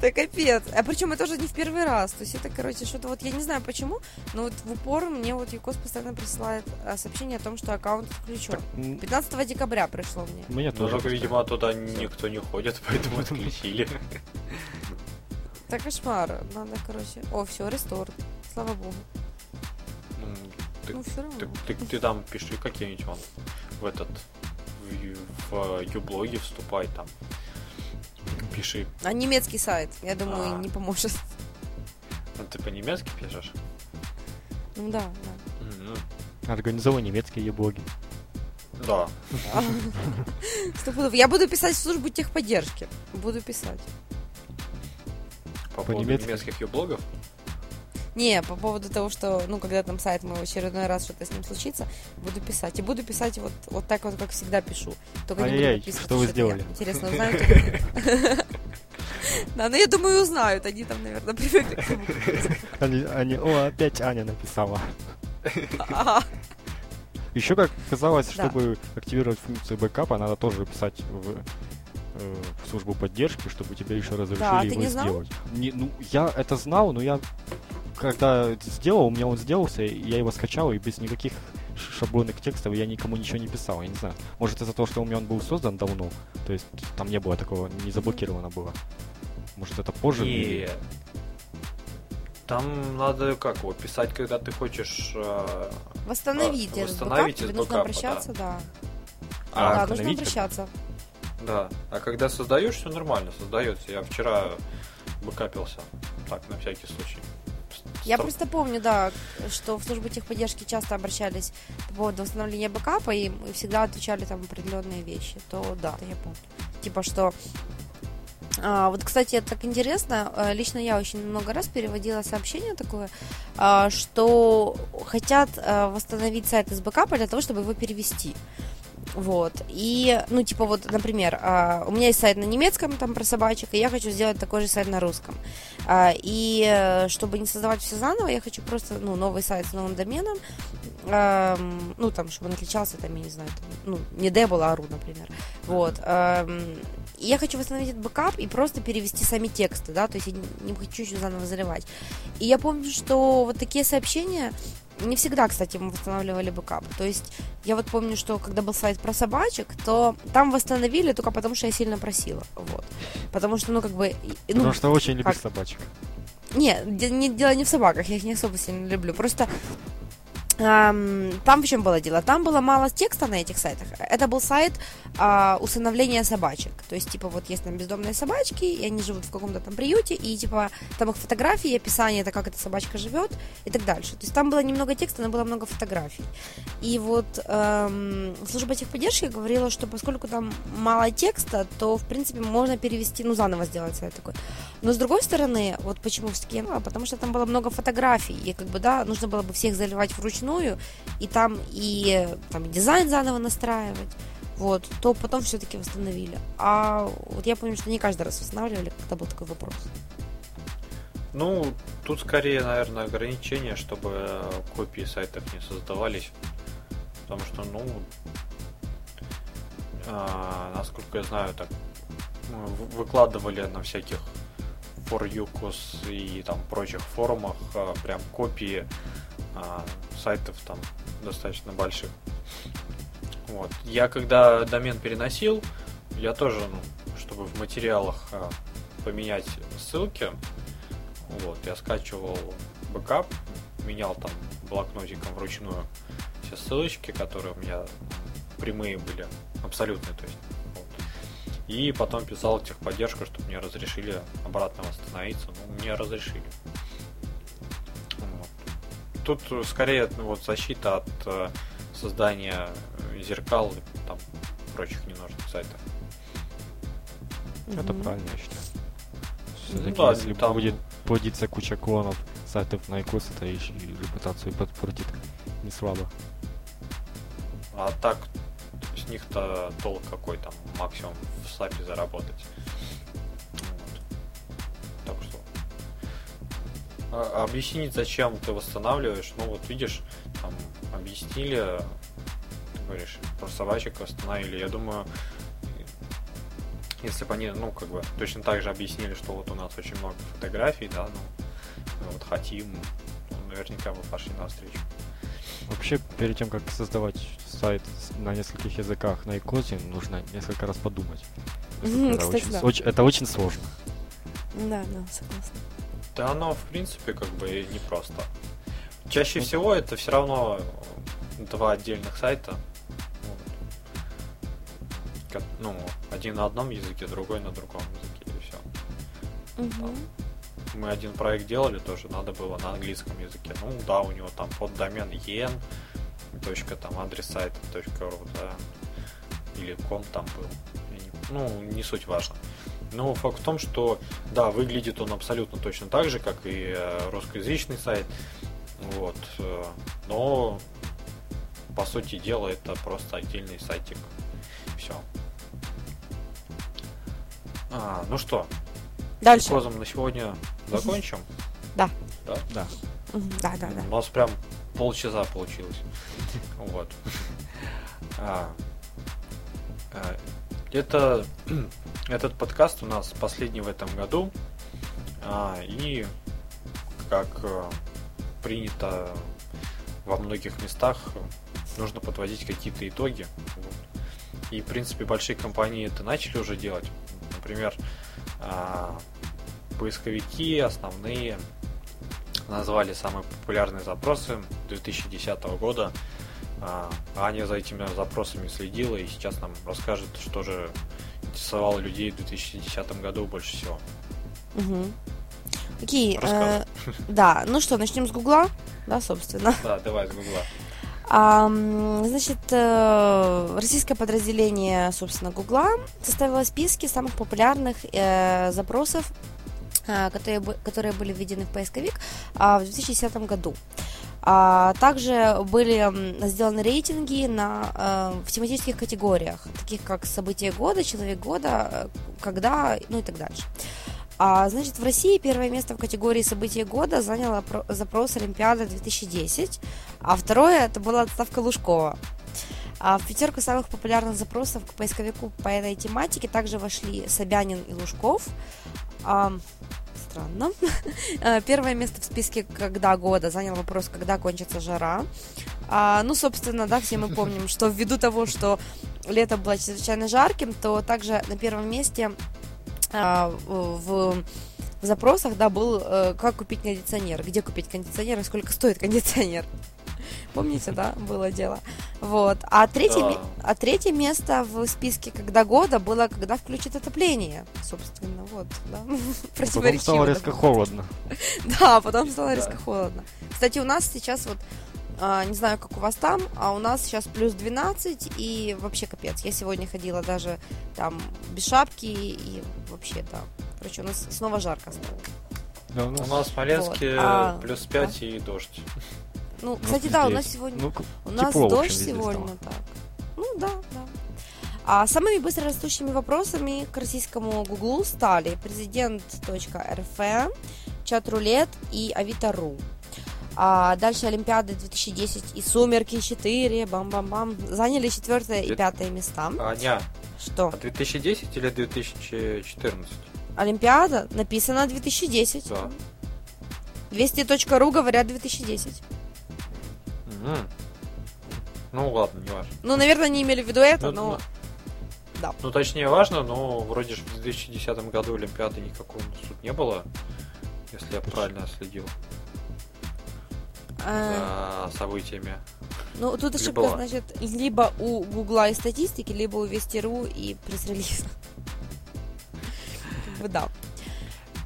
Да капец. А причем это уже не в первый раз. То есть это, короче, что-то вот я не знаю почему, но вот в упор мне вот Юкос постоянно присылает а, сообщение о том, что аккаунт включен. 15 декабря пришло мне. Мне тоже. Ну, видимо, туда никто не ходит, поэтому отключили. Так кошмар. Надо, короче. О, все, ресторт. Слава богу. Ну, ты, ну, все равно. Ты, ты, ты, ты там пиши какие-нибудь вон в этот в, юблоге вступай там пиши. А немецкий сайт, я думаю, а. не поможет. Ну, ты по-немецки пишешь? Ну да, да. Mm-hmm. Организовывай немецкие блоги. Да. Я буду писать в службу техподдержки. Буду писать. По поводу немецких блогов? Не, по поводу того, что, ну, когда там сайт мой в очередной раз что-то с ним случится, буду писать. И буду писать вот, вот так вот, как всегда пишу. Только не буду подписывать. Что вы сделали? Интересно, узнают. Да, но я думаю, узнают. Они там, наверное, привыкли к. Они, о, опять Аня написала. Еще, как казалось, чтобы активировать функцию бэкапа, надо тоже писать в э, в службу поддержки, чтобы тебе еще разрешили да, его сделать. Не, ну, я это знал, но я когда сделал, у меня он сделался, я его скачал, и без никаких шаблонных текстов я никому ничего не писал, я не знаю. Может из-за того, что у меня он был создан давно, то есть там не было такого, не заблокировано было. Может это позже? И... Там надо как его писать, когда ты хочешь э, восстановить, э, восстановить бэкап, тебе нужно обращаться, да. да. А, да, нужно обращаться. Да. А когда создаешь, все нормально, создается. Я вчера бэкапился. Так, на всякий случай. Я просто помню, да, что в службу техподдержки часто обращались по поводу восстановления бэкапа и всегда отвечали там определенные вещи. То да, я помню. Типа, что а, вот, кстати, это так интересно. Э, лично я очень много раз переводила сообщение такое, а, что хотят а, восстановить сайт из бэкапа для того, чтобы его перевести. Вот. И, ну, типа, вот, например, uh, у меня есть сайт на немецком, там, про собачек, и я хочу сделать такой же сайт на русском. Uh, и uh, чтобы не создавать все заново, я хочу просто, ну, новый сайт с новым доменом, ну, там, чтобы он отличался, там, я не знаю, там, ну, не Дебл, а Ру, например. Вот. И я хочу восстановить этот бэкап и просто перевести сами тексты, да, то есть я не хочу еще заново заливать. И я помню, что вот такие сообщения, не всегда, кстати, мы восстанавливали бэкап. То есть я вот помню, что когда был сайт про собачек, то там восстановили только потому, что я сильно просила. Вот. Потому что, ну, как бы... Ну, потому что очень любишь как... собачек. Не, не, дело не в собаках, я их не особо сильно люблю. Просто там в чем было дело? Там было мало текста на этих сайтах. Это был сайт а, усыновления собачек. То есть, типа, вот есть там бездомные собачки, и они живут в каком-то там приюте, и, типа, там их фотографии, описание, это как эта собачка живет, и так дальше. То есть, там было немного текста, но было много фотографий. И вот эм, служба техподдержки говорила, что поскольку там мало текста, то, в принципе, можно перевести, ну, заново сделать сайт такой. Но, с другой стороны, вот почему все-таки, потому что там было много фотографий, и, как бы, да, нужно было бы всех заливать вручную, вручную, и там и там дизайн заново настраивать, вот, то потом все-таки восстановили. А вот я помню, что не каждый раз восстанавливали, когда был такой вопрос. Ну, тут скорее, наверное, ограничение, чтобы копии сайтов не создавались. Потому что, ну, а, насколько я знаю, так выкладывали на всяких for и там прочих форумах а, прям копии а, сайтов там достаточно больших. Вот. Я когда домен переносил, я тоже, ну, чтобы в материалах а, поменять ссылки, вот, я скачивал бэкап, менял там блокнотиком вручную все ссылочки, которые у меня прямые были, абсолютные, то есть. Вот. И потом писал техподдержку, чтобы мне разрешили обратно восстановиться. Ну, мне разрешили тут скорее ну, вот защита от э, создания зеркал и там прочих ненужных сайтов. Это mm-hmm. правильно, я считаю. Все-таки, ну, да, если там... будет плодиться куча клонов сайтов на iCos, это и репутацию подпортит не слабо. А так с них-то толк какой там максимум в сапе заработать. Объяснить, зачем ты восстанавливаешь, ну вот видишь, там объяснили, ты говоришь, про собачек восстановили, я думаю, если бы они, ну, как бы, точно так же объяснили, что вот у нас очень много фотографий, да, ну, мы вот хотим, ну, наверняка бы пошли навстречу. Вообще, перед тем, как создавать сайт на нескольких языках на икозе, нужно несколько раз подумать. Mm, это, кстати, очень, да. очень, это очень сложно. Да, да, согласна. Да оно, в принципе, как бы непросто. Чаще всего это все равно два отдельных сайта. Вот. Ну, один на одном языке, другой на другом языке, и все. Угу. Мы один проект делали, тоже надо было на английском языке. Ну да, у него там под домен en, точка там адрес сайта, точка ру, да. Или ком там был. Ну, не суть важно. Но факт в том, что да, выглядит он абсолютно точно так же, как и э, русскоязычный сайт. Вот. Э, но по сути дела это просто отдельный сайтик. Все. А, ну что, Дальше. Козом на сегодня закончим? Да. Да? Да. Да, да, да. У нас прям полчаса получилось. Вот. Это этот подкаст у нас последний в этом году. А, и как э, принято во многих местах, нужно подводить какие-то итоги. И, в принципе, большие компании это начали уже делать. Например, а, поисковики основные назвали самые популярные запросы 2010 года. А, Аня за этими запросами следила и сейчас нам расскажет, что же интересовало людей в 2010 году больше всего. Угу. Окей, э, да, ну что, начнем с Гугла, да, собственно. Да, давай с Гугла. А, значит, э, российское подразделение, собственно, Гугла составило списки самых популярных э, запросов, э, которые, которые были введены в поисковик э, в 2010 году. А также были сделаны рейтинги на, э, в тематических категориях, таких как события года, человек года, э, когда, ну и так дальше. А, значит, в России первое место в категории события года занял запрос Олимпиада 2010, а второе это была отставка Лужкова. А в пятерку самых популярных запросов к поисковику по этой тематике также вошли Собянин и Лужков. А, странно. Э, первое место в списке «Когда года» занял вопрос «Когда кончится жара?». А, ну, собственно, да, все мы помним, что ввиду того, что лето было чрезвычайно жарким, то также на первом месте а, в, в запросах, да, был э, как купить кондиционер, где купить кондиционер и сколько стоит кондиционер. Помните, да, было дело. Вот. А третье, Да. а третье место в списке «Когда года» было «Когда включат отопление». Собственно, вот, да. Потом стало резко холодно. Да, потом стало резко холодно. Кстати, у нас сейчас вот, а, не знаю, как у вас там, а у нас сейчас плюс 12 и вообще капец. Я сегодня ходила даже там без шапки и вообще, да. Короче, у нас снова жарко стало. Да, у У нас- нас в Смоленске Вот. А, плюс 5 и дождь. Ну, у нас кстати, да, у везде нас сегодня... Ну, У нас тепло, общем, дождь везде сегодня, стало. так. Ну да, да. А самыми быстрорастущими вопросами к российскому Гуглу стали президент.рф, чат-рулет и Авито.ру. А дальше Олимпиады 2010 и Сумерки 4, бам-бам-бам, заняли четвертое и пятое места. Аня, Что? а 2010 или 2014? Олимпиада написано 2010. Да. 200.ру говорят 2010. Мгм. Ну ладно, не важно. Ну, наверное, не имели в виду это, Ну, но... ну, да. Ну, точнее, важно, но вроде же в 2010 году Олимпиады никакого тут не было, если я правильно следил э, за событиями. Ну, тут ошибка, была? значит, либо у Гугла и статистики, либо у Вести.ру и пресс-релиза. Да.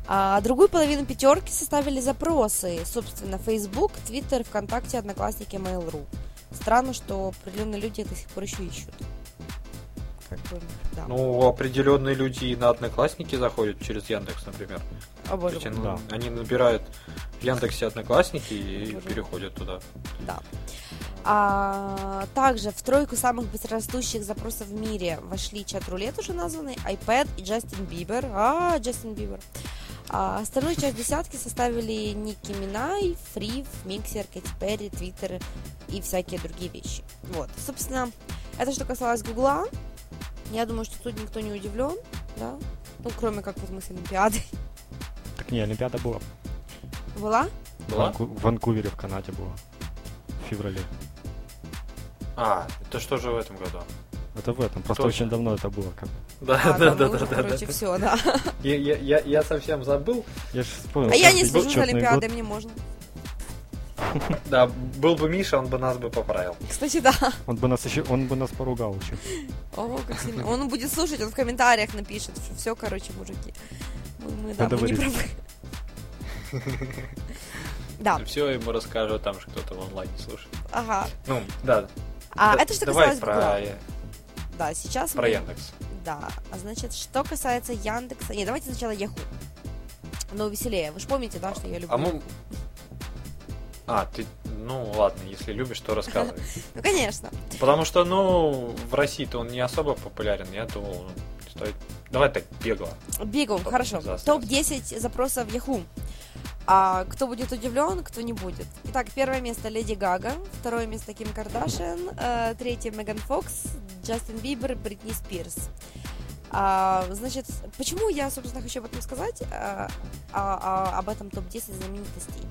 А другую половину пятерки составили запросы, собственно, Facebook, Twitter, ВКонтакте, Одноклассники, Mail.ru. Странно, что определенные люди до сих пор еще ищут. Как бы, да. Ну, определенные люди и на одноклассники заходят через Яндекс, например. О, То боже есть Да. они набирают в Яндексе одноклассники и Боже. переходят туда. Да. А, также в тройку самых быстрорастущих запросов в мире вошли чат-рулет уже названный, iPad и Джастин Бибер. А, Джастин Бибер. А остальную часть десятки составили Ники Минай, Фрив, Миксер, Кэти Перри, Твиттер и всякие другие вещи. Вот, собственно, это что касалось Гугла. Я думаю, что тут никто не удивлен, да? Ну, кроме как вот мы с Олимпиадой. Так не, Олимпиада была. Была? В Была? В Ванкувере в Канаде была. В феврале. А, это что же в этом году? Это в этом. Просто Точно. очень давно это было. Как... Да, А, да, да, уже, да, да, короче, да. все, да. Я, я, я, я совсем забыл. Я же вспомнил. А я не слежу за Олимпиадой, мне можно. Да, был бы Миша, он бы нас бы поправил. Кстати, да. Он бы нас еще, он бы нас поругал еще. О, как сильно. Он будет слушать, он в комментариях напишет. Все, короче, мужики. Мы, мы, да, мы не правы. Да, Все ему расскажу, там же кто-то в онлайне слушает. ага. Ну, да. А Да- это что Давай касалось про, Да, сейчас про мы- Яндекс. Да, а значит, что касается Яндекса... Не, давайте сначала Яху. Но веселее. Вы же помните, да, что я люблю? А мы... А, ты... Ну, ладно, если любишь, то рассказывай. Ну, конечно. Потому что, ну, в России-то он не особо популярен. Я думал, ну, стоит... Давай так, бегло. Бегом, Топ хорошо. заострился. Топ-10 запросов Яху. А кто будет удивлен, кто не будет. Итак, первое место Леди Гага, второе место Ким Кардашиан, э, третье Меган Фокс, Джастин Бибер, Бритни Спирс. А, значит, почему я, собственно, хочу об этом сказать, а, а- а- об этом топ-10 знаменитостей?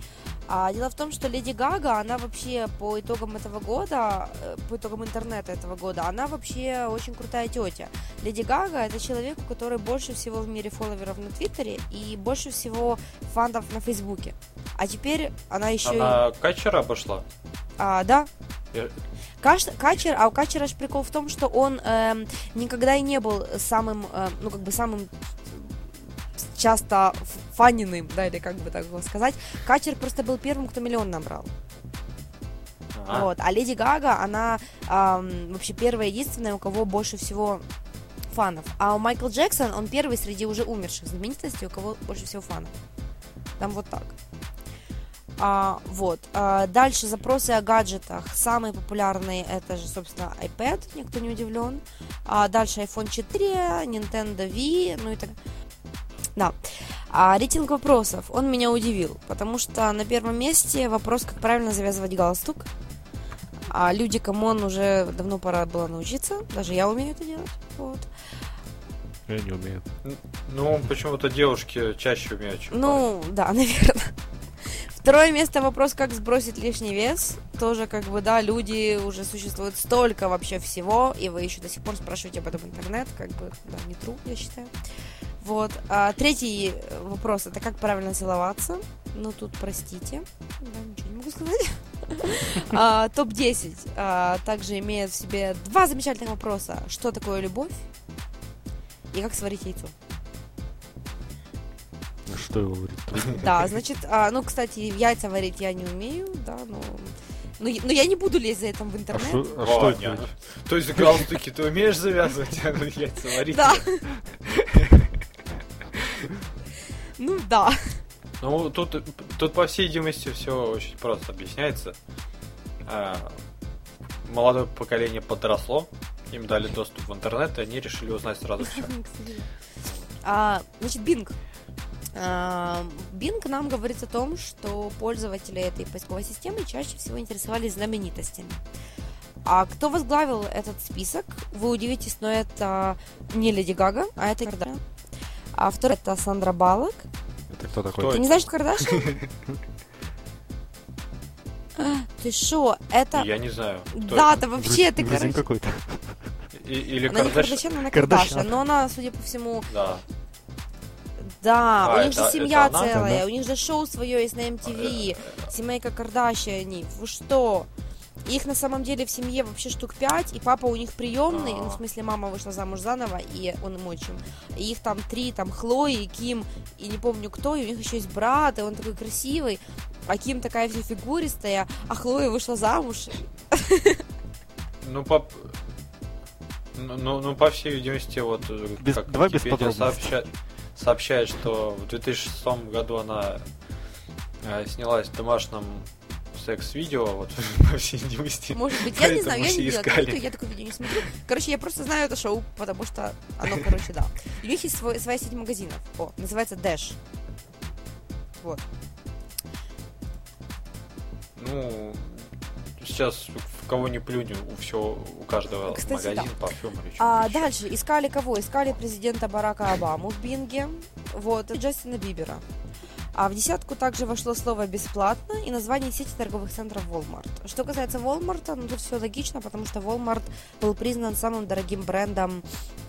А, дело в том, что Леди Гага, она вообще по итогам этого года, э, по итогам интернета этого года, она вообще очень крутая тетя. Леди Гага это человек, у которой больше всего в мире фолловеров на Твиттере и больше всего фанатов на Фейсбуке. А теперь она еще и... Она Качера обошла. А, да. Каш- Качер, а у Качера ж прикол в том, что он эм, никогда и не был самым, эм, ну как бы самым часто фаниным, да, или как бы так его сказать. Качер просто был первым, кто миллион набрал. А, Вот. А Леди Гага, она ам, вообще первая единственная, у кого больше всего фанов. А у Майкл Джексон, он первый среди уже умерших знаменитостей, у кого больше всего фанов. Там вот так. А, вот. А, дальше запросы о гаджетах. Самые популярные это же, собственно, iPad, никто не удивлен. А дальше iPhone 4, Nintendo Wii, ну и так Да. А рейтинг вопросов, он меня удивил, потому что на первом месте вопрос, как правильно завязывать галстук. А люди, come on, уже давно пора было научиться. Даже я умею это делать. Вот. Я не умею. Ну, почему-то девушки чаще умеют, чем парни. Ну, да, наверное. Второе место вопрос, как сбросить лишний вес. Тоже, как бы, да, люди уже существует столько вообще всего, и вы еще до сих пор спрашиваете об этом интернет, как бы, да, не true, я считаю. Вот. А, третий вопрос это как правильно целоваться. Ну тут простите, да, ничего не могу сказать. А, Топ-10 а, также имеет в себе два замечательных вопроса. Что такое любовь? И как сварить яйцо? Что его говорит? Да, значит, а, ну, кстати, яйца варить я не умею, да, но... Но, я- но я не буду лезть за этим в А интернет. а О, что это? То есть галстуки ты умеешь завязывать, а ну яйца варить? Да. Ну да. Ну, тут, тут, по всей видимости, все очень просто объясняется. А, Молодое поколение подросло, им дали доступ в интернет, и они решили узнать сразу все. А, значит, Bing. А, Bing нам говорит о том, что пользователи этой поисковой системы чаще всего интересовались знаменитостями. А кто возглавил этот список, вы удивитесь, но это не Леди Гага, а это Кардашьян. А второй это Сандра Баллок. Это кто такой? Кто Ты не знаешь, что Кардашьян? А, Ты шо? Это... Я не знаю. Да, это. вообще ты, короче... какой-то. Или Она не Кардаш- Кардашьян, она Кардашьян. Кардашьян, но она, судя по всему, Да. Да, А, у них это- же семья это она? целая, Да. у них же шоу свое есть на MTV, семейка Кардашьяни. Вы что? Их на самом деле в семье вообще штук пять, и папа у них приемный, ну, в А. смысле, мама вышла замуж заново, и он им отчим. И их там три, там, Хлои, Ким, и не помню кто, и у них еще есть брат, и он такой красивый, а Ким такая вся фигуристая, а Хлоя вышла замуж. Ну, по... Ну, ну, ну, по всей видимости, вот Без- как давай без подробностей. сообща- сообщает, что в 2006 году она э, снялась в домашнем секс-видео, вот по всей видимости. Может быть, я не знаю, я не видела я такое видео не смотрю. Короче, я просто знаю это шоу, потому что оно, короче, да. У них есть свой- своя сеть магазинов. О, называется Dash. Вот. Ну, сейчас в кого не плюнь, у все, у каждого Кстати, магазин, да. парфюм или А что-то дальше искали кого? Искали президента Барака Обаму в Бинге. Вот, и Джастина Бибера. А в десятку также вошло слово «бесплатно» и название сети торговых центров Walmart. Что касается Walmart, ну тут все логично, потому что Walmart был признан самым дорогим брендом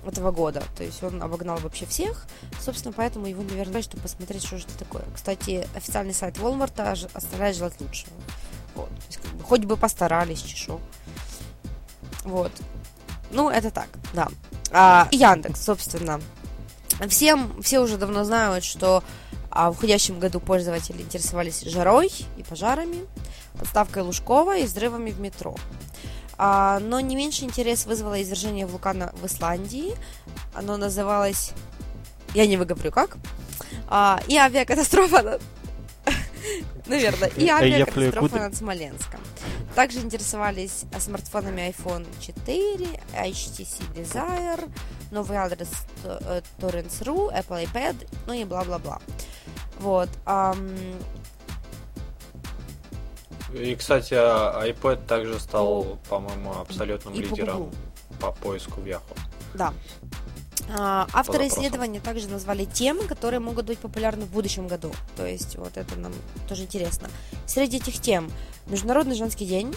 этого года. То есть он обогнал вообще всех. Собственно, поэтому его, наверное, чтобы посмотреть, что же это такое. Кстати, официальный сайт Walmart оставляет желать лучшего. Вот. То есть, как бы, хоть бы постарались, чешу. Вот. Ну, это так, да. А, Яндекс, собственно. Всем, все уже давно знают, что а, в уходящем году пользователи интересовались жарой и пожарами, подставкой Лужкова и взрывами в метро. А, но не меньше интерес вызвало извержение вулкана в Исландии. Оно называлось... Я не выговорю как. А, и авиакатастрофа. Наверное. И авиакатастрофа над Смоленском. Также интересовались а, смартфонами iPhone 4, HTC Desire, новый адрес э, Torrents.ru, Apple iPad, ну и бла-бла-бла. Вот. И, кстати, а, iPad также стал, по-моему, абсолютным лидером по поиску в Yahoo. Да. А, авторы исследования также назвали темы, которые могут быть популярны в будущем году. То есть вот это нам тоже интересно. Среди этих тем Международный женский день,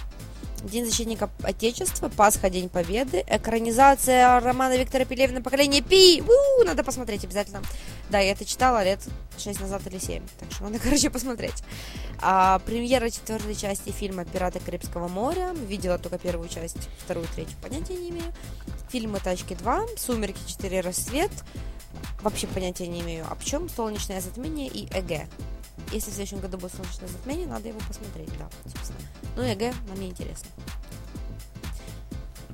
День защитника Отечества, Пасха, День Победы, экранизация романа Виктора Пелевина «Поколение Пи». У, надо посмотреть обязательно. Да, я это читала лет 6 назад или 7, так что надо, короче, посмотреть. А, премьера четвертой части фильма «Пираты Карибского моря». Видела только первую часть, вторую, третью понятия не имею. Фильмы «Тачки 2», «Сумерки 4. Рассвет». Вообще понятия не имею. А почем «Солнечное затмение» и «ЭГ». Если в следующем году будет «Солнечное затмение», надо его посмотреть, да, собственно. Ну, ЭГ нам не интересно.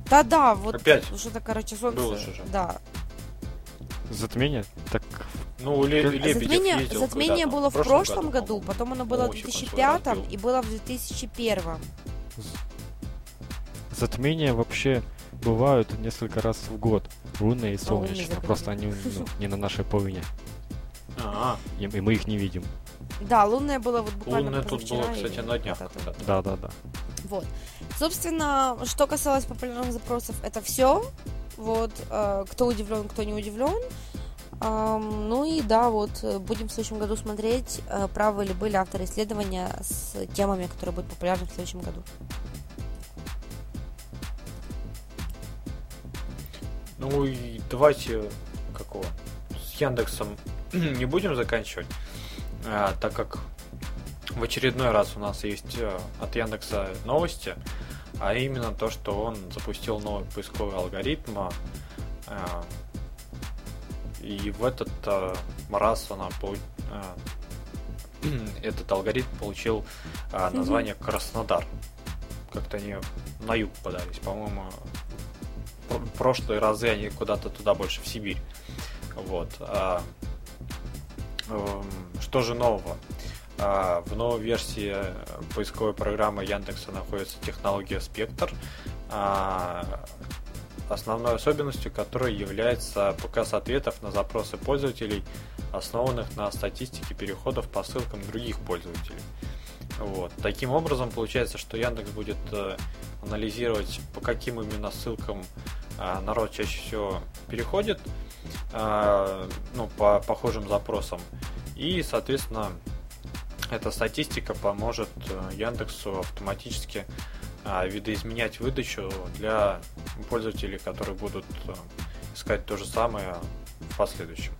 Да-да, вот Опять? что-то, короче, солнце. Было же. Да. Затмение? Так Ну, Ле- Лебедев затмение ездил затмение было в прошлом году, по-моему. потом оно было в Очень 2005 консервативно. и было в 2001. затмения вообще бывают несколько раз в год. Лунные и солнечные. затмения. Просто они ну, не на нашей половине. А, И, и мы их не видим. Да, лунное было вот буквально Лунное тут позавчера кстати, на днях вот это. когда-то. Да, да, да. Вот. Собственно, что касалось популярных запросов, это все. Вот. э, кто удивлен, кто не удивлен. Ну и да, вот э, будем в следующем году смотреть, э, правы ли были авторы исследования с темами, которые будут популярны в следующем году. Ну и давайте какого? Яндексом не будем заканчивать, так как в очередной раз у нас есть э, от Яндекса новости, а именно то, что он запустил новый поисковый алгоритм, а, и в этот а, раз она этот алгоритм получил название Краснодар. Как-то они на юг подались, по-моему, прошлые разы они куда-то туда больше в Сибирь. Вот. А, эм, что же нового? А, в новой версии э, поисковой программы Яндекса находится технология Спектр, а, основной особенностью которой является показ ответов на запросы пользователей, основанных на статистике переходов по ссылкам других пользователей. Вот. Таким образом, получается, что Яндекс будет э, анализировать, по каким именно ссылкам народ чаще всего переходит, ну, по похожим запросам. И, соответственно, эта статистика поможет э, Яндексу автоматически а, видоизменять выдачу для пользователей, которые будут э, искать то же самое в последующем.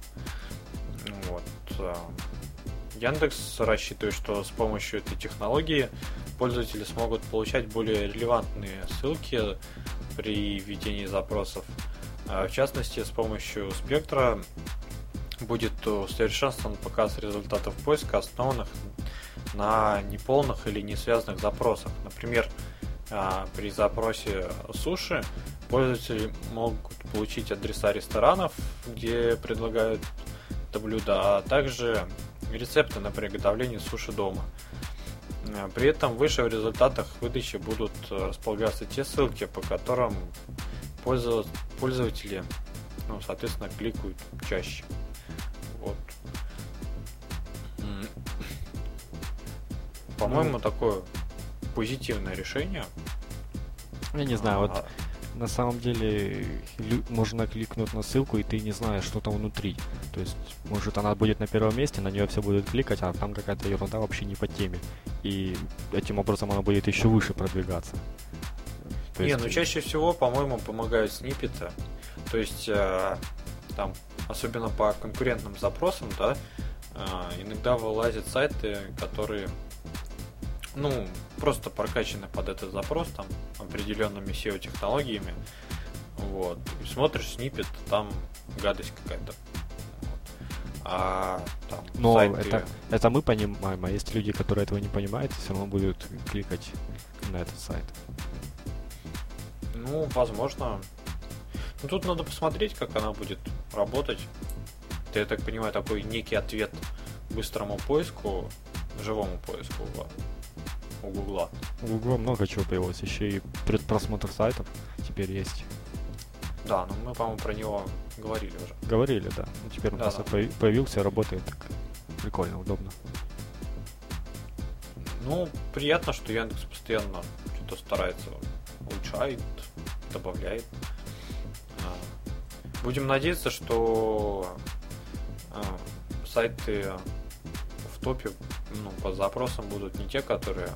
Вот. Яндекс рассчитывает, что с помощью этой технологии пользователи смогут получать более релевантные ссылки при введении запросов. В частности, с помощью спектра будет усовершенствован показ результатов поиска, основанных на неполных или не связанных запросах. Например, а, при запросе суши пользователи могут получить адреса ресторанов, где предлагают это блюдо, а также рецепты на приготовление суши дома. А, при этом выше в результатах выдачи будут располагаться те ссылки, по которым пользователи, ну, соответственно, кликают чаще. Вот. По-моему, такое позитивное решение. Я не знаю, вот а. На самом деле можно кликнуть на ссылку, и ты не знаешь, что там внутри. То есть, может, она будет на первом месте, на нее все будут кликать, а там какая-то ерунда вообще не по теме. И этим образом она будет еще выше продвигаться. То не, есть... ну чаще всего, по-моему, помогают сниппеты. То есть, э, там, особенно по конкурентным запросам, да, э, иногда вылазят сайты, которые ну, просто прокачаны под этот запрос там определенными SEO-технологиями. Вот. И смотришь снипет, там гадость какая-то. А там Но сайты... это, это мы понимаем, а есть люди, которые этого не понимают, и все равно будут кликать на этот сайт. Ну, возможно. Ну, тут надо посмотреть, как она будет работать. Это, я так понимаю, такой некий ответ быстрому поиску, живому поиску у Гугла. У Гугла много чего появилось, еще и предпросмотр сайтов теперь есть. Да, ну мы, по-моему, про него говорили уже. Говорили, да. Ну, теперь он да, просто да. появился, работает так прикольно, удобно. Ну, приятно, что Яндекс постоянно что-то старается, улучшает, добавляет. А, будем надеяться, что а, сайты в топе ну, по запросам будут не те, которые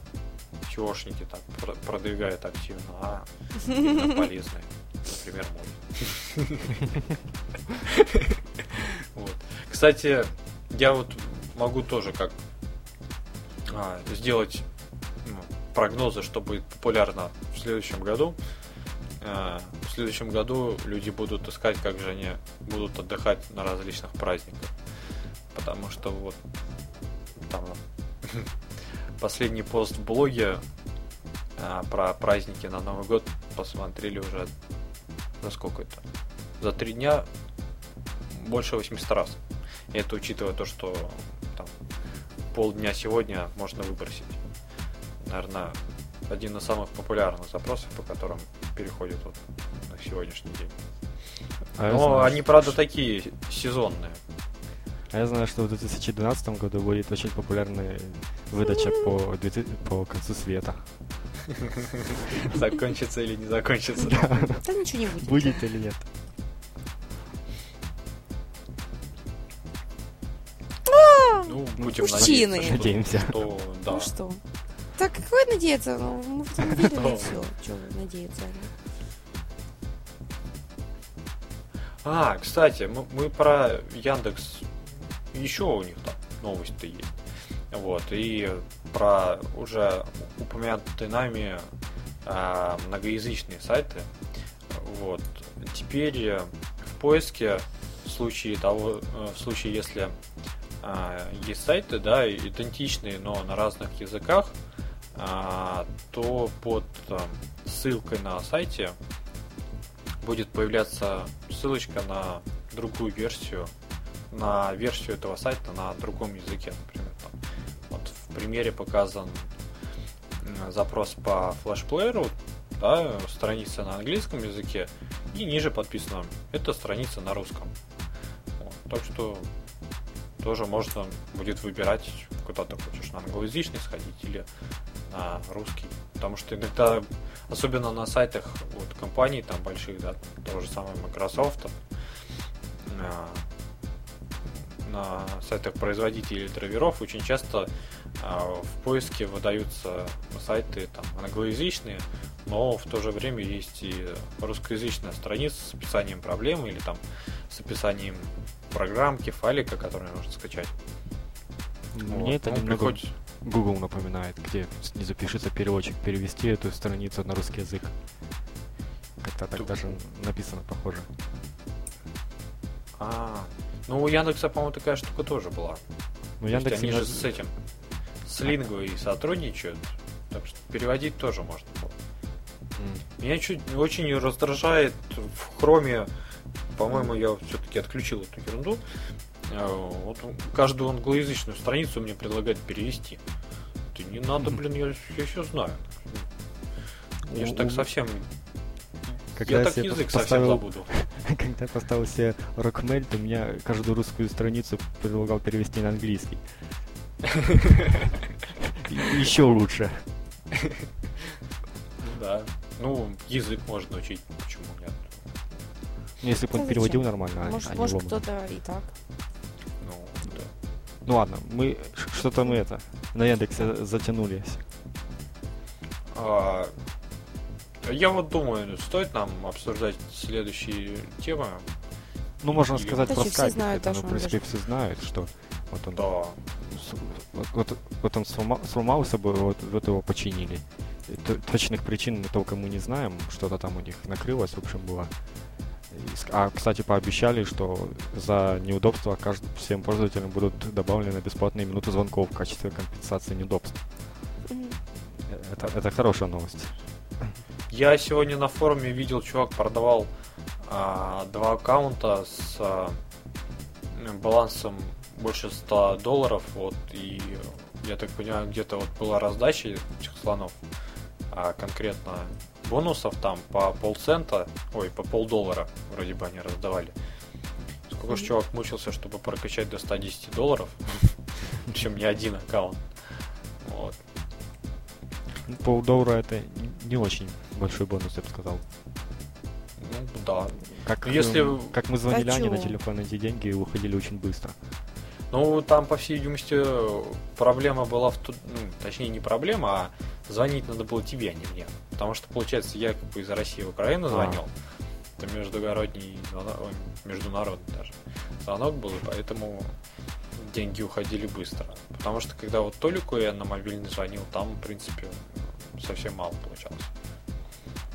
чешники так продвигают активно, а полезные. Например, мой. Вот. Кстати, я вот могу тоже как а, сделать ну, прогнозы, что будет популярно в следующем году. А, в следующем году люди будут искать, как же они будут отдыхать на различных праздниках. Потому что вот там последний пост в блоге а, про праздники на Новый год посмотрели уже за сколько это? За три дня больше 800 раз. И это учитывая то, что там полдня сегодня можно выбросить. Наверное, один из самых популярных запросов, по которым переходит вот на сегодняшний день. А Но знаю, они, правда, такие сезонные. А я знаю, что в 2012 году будет очень популярная выдача по, по концу света. Закончится или не закончится. Да ничего не будет. Будет или нет. А! Ну, будем надеяться, надеемся. Что, да. Ну что? Так какой надеяться? Ну, мы в этом верим, и все. Чего надеяться? А, кстати, мы, мы про Яндекс еще у них там новость-то есть. Вот, и про уже упомянутые нами а, многоязычные сайты. Вот. Теперь в поиске в случае того, э, в случае если а, есть сайты, да, идентичные, но на разных языках, а, то под а, ссылкой на сайте будет появляться ссылочка на другую версию, на версию этого сайта на другом языке, например. Там. Примере показан запрос по флешплееру, да, страница на английском языке, и ниже подписано, это страница на русском. Вот. Так что тоже можно будет выбирать, куда ты хочешь, на англоязычный сходить или на русский. Потому что иногда, особенно на сайтах вот, компаний там больших, да, того же самого Microsoft, а, на сайтах производителей драйверов очень часто в поиске выдаются сайты там, англоязычные, но в то же время есть и русскоязычная страница с описанием проблемы или там с описанием программки, файлика, который можно скачать. Мне вот. это ну, немного приходит... Google напоминает, где не запишется переводчик перевести эту страницу на русский язык. Как-то так Тут... даже написано похоже. А, ну у Яндекса, по-моему, такая штука тоже была. Ну, Яндекс они же с этим, с лингвой сотрудничают, так что переводить тоже можно было. Mm. Меня чуть очень раздражает в хроме, по-моему, я все-таки отключил эту ерунду. А, вот каждую англоязычную страницу мне предлагают перевести. Ты не надо, блин, я, я все знаю. Я же так совсем когда я так язык поставил, совсем забуду. Когда я поставил себе Rockmail, то меня каждую русскую страницу предлагал перевести на английский. Еще лучше. Да. Ну, язык можно учить, почему нет? Если бы он переводил нормально, а может, может кто-то и так. Ну, да. Ну ладно, мы что-то мы это на Яндексе затянулись. А, я вот думаю, стоит нам обсуждать следующие темы. Ну, можно сказать про скайп. Это, ну, в принципе, все знают, что вот он... Да. Вот, вот, он сломал, сломался бы, вот, вот его починили. Точных причин мы толком мы не знаем, что-то там у них накрылось, в общем, было. А, кстати, пообещали, что за неудобства каждым, всем пользователям будут добавлены бесплатные минуты звонков в качестве компенсации неудобств. Это, это хорошая новость. Я сегодня на форуме видел, чувак продавал а, два аккаунта с а, балансом больше 100 долларов, вот, и я так понимаю, где-то вот была раздача этих слонов, а конкретно бонусов там по полцента, ой, по полдоллара вроде бы они раздавали. Сколько же чувак мучился, чтобы прокачать до 110 долларов, причем не один аккаунт. Вот. Полдоллара это не очень большой бонус, я бы сказал. Ну да. Как, ну, Если... как мы звонили Ане на телефон, эти деньги уходили очень быстро. Ну, там, по всей видимости, проблема была в том, ну, точнее, не проблема, а звонить надо было тебе, а не мне. Потому что, получается, я как бы из России в Украину а. звонил. А. Это междугородний, международный даже звонок был, и поэтому деньги уходили быстро. Потому что, когда вот Толику я на мобильный звонил, там, в принципе, совсем мало получалось.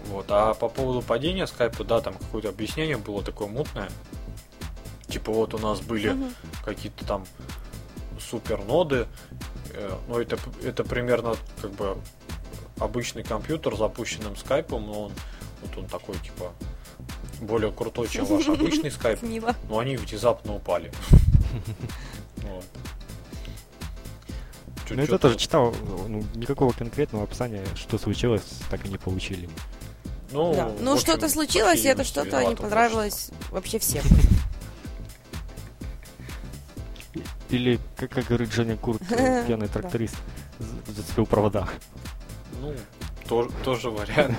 Вот. А по поводу падения скайпа, да, там какое-то объяснение было такое мутное. Типа вот у нас были угу. какие-то там суперноды. Э, ну, это, это примерно как бы обычный компьютер с запущенным скайпом, но он вот он такой, типа, более крутой, чем ваш обычный скайп. Но они внезапно упали. Вот. Ну, это тоже читал, ну, никакого конкретного описания, что случилось, так и не получили. Ну, да. ну что-то случилось, и это что-то не понравилось вообще всем. Или, как, как говорит Женя Курт, пьяный тракторист, зацепил провода. Ну, тоже, тоже вариант.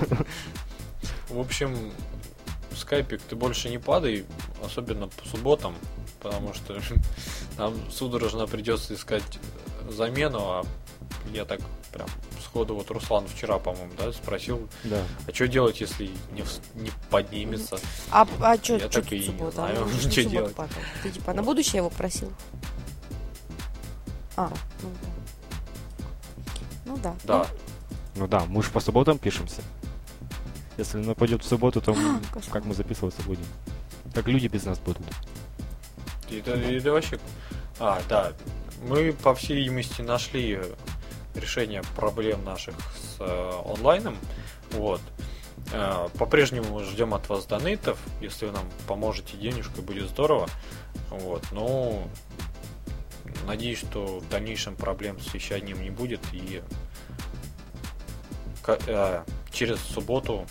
В общем, скайпик, ты больше не падай, особенно по субботам, потому что нам судорожно придется искать замену, а я так прям сходу вот Руслан вчера, по-моему, да, спросил, Да. а что делать, если не, не поднимется? А, а что, Я так и не суббота? знаю, что делать. Ты типа на будущее его просил? А, ну да. Ну да. Да, Ну да, мы же по субботам пишемся. Если оно пойдет в субботу, то мы- Кошмар. как мы записываться будем? Как люди без нас будут? И да вообще... А, да. Мы, по всей видимости, нашли решение проблем наших с э, онлайном. Вот. Э, по-прежнему ждем от вас донейтов. Если вы нам поможете денежкой, будет здорово. Вот. Ну, надеюсь, что в дальнейшем проблем с вещанием не будет. И э, через субботу,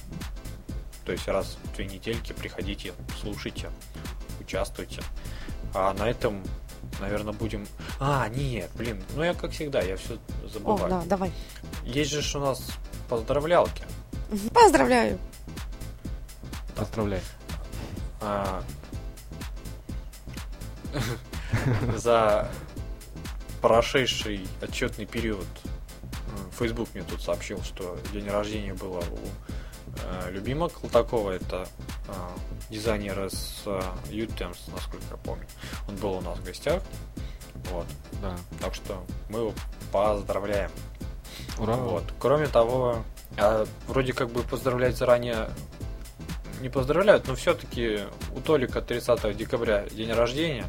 то есть раз в две недельки, приходите, слушайте, участвуйте. А на этом, наверное, будем... А, нет, блин, ну я как всегда, я все О, забываю. да, давай. Есть же у нас поздравлялки. Поздравляю. Поздравляю. А, За прошедший отчетный период Facebook мне тут сообщил, что день рождения было у э, любимого Колтакова, это э, дизайнер из э, Utems, насколько я помню. Он был у нас в гостях. Вот. Да. Так что мы его поздравляем. Ура. Вот. Кроме того, а, вроде как бы поздравлять заранее не поздравляют, но все-таки у Толика 30 декабря день рождения.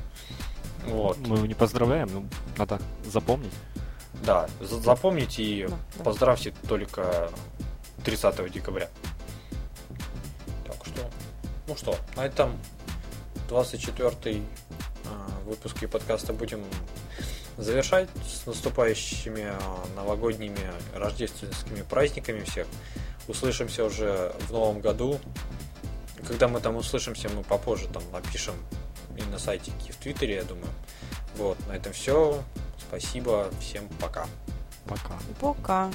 Вот. Мы его не поздравляем, ну, надо запомнить. Да, за- запомните и Да, да. поздравьте Толика 30 декабря. Так что, ну что, на этом 24 выпуске подкаста будем завершать с наступающими а, новогодними рождественскими праздниками всех. Услышимся уже в новом году. Когда мы там услышимся, мы попозже там напишем и на сайте, и в Твиттере, я думаю. Вот, на этом все. Спасибо, всем пока. Пока. Пока.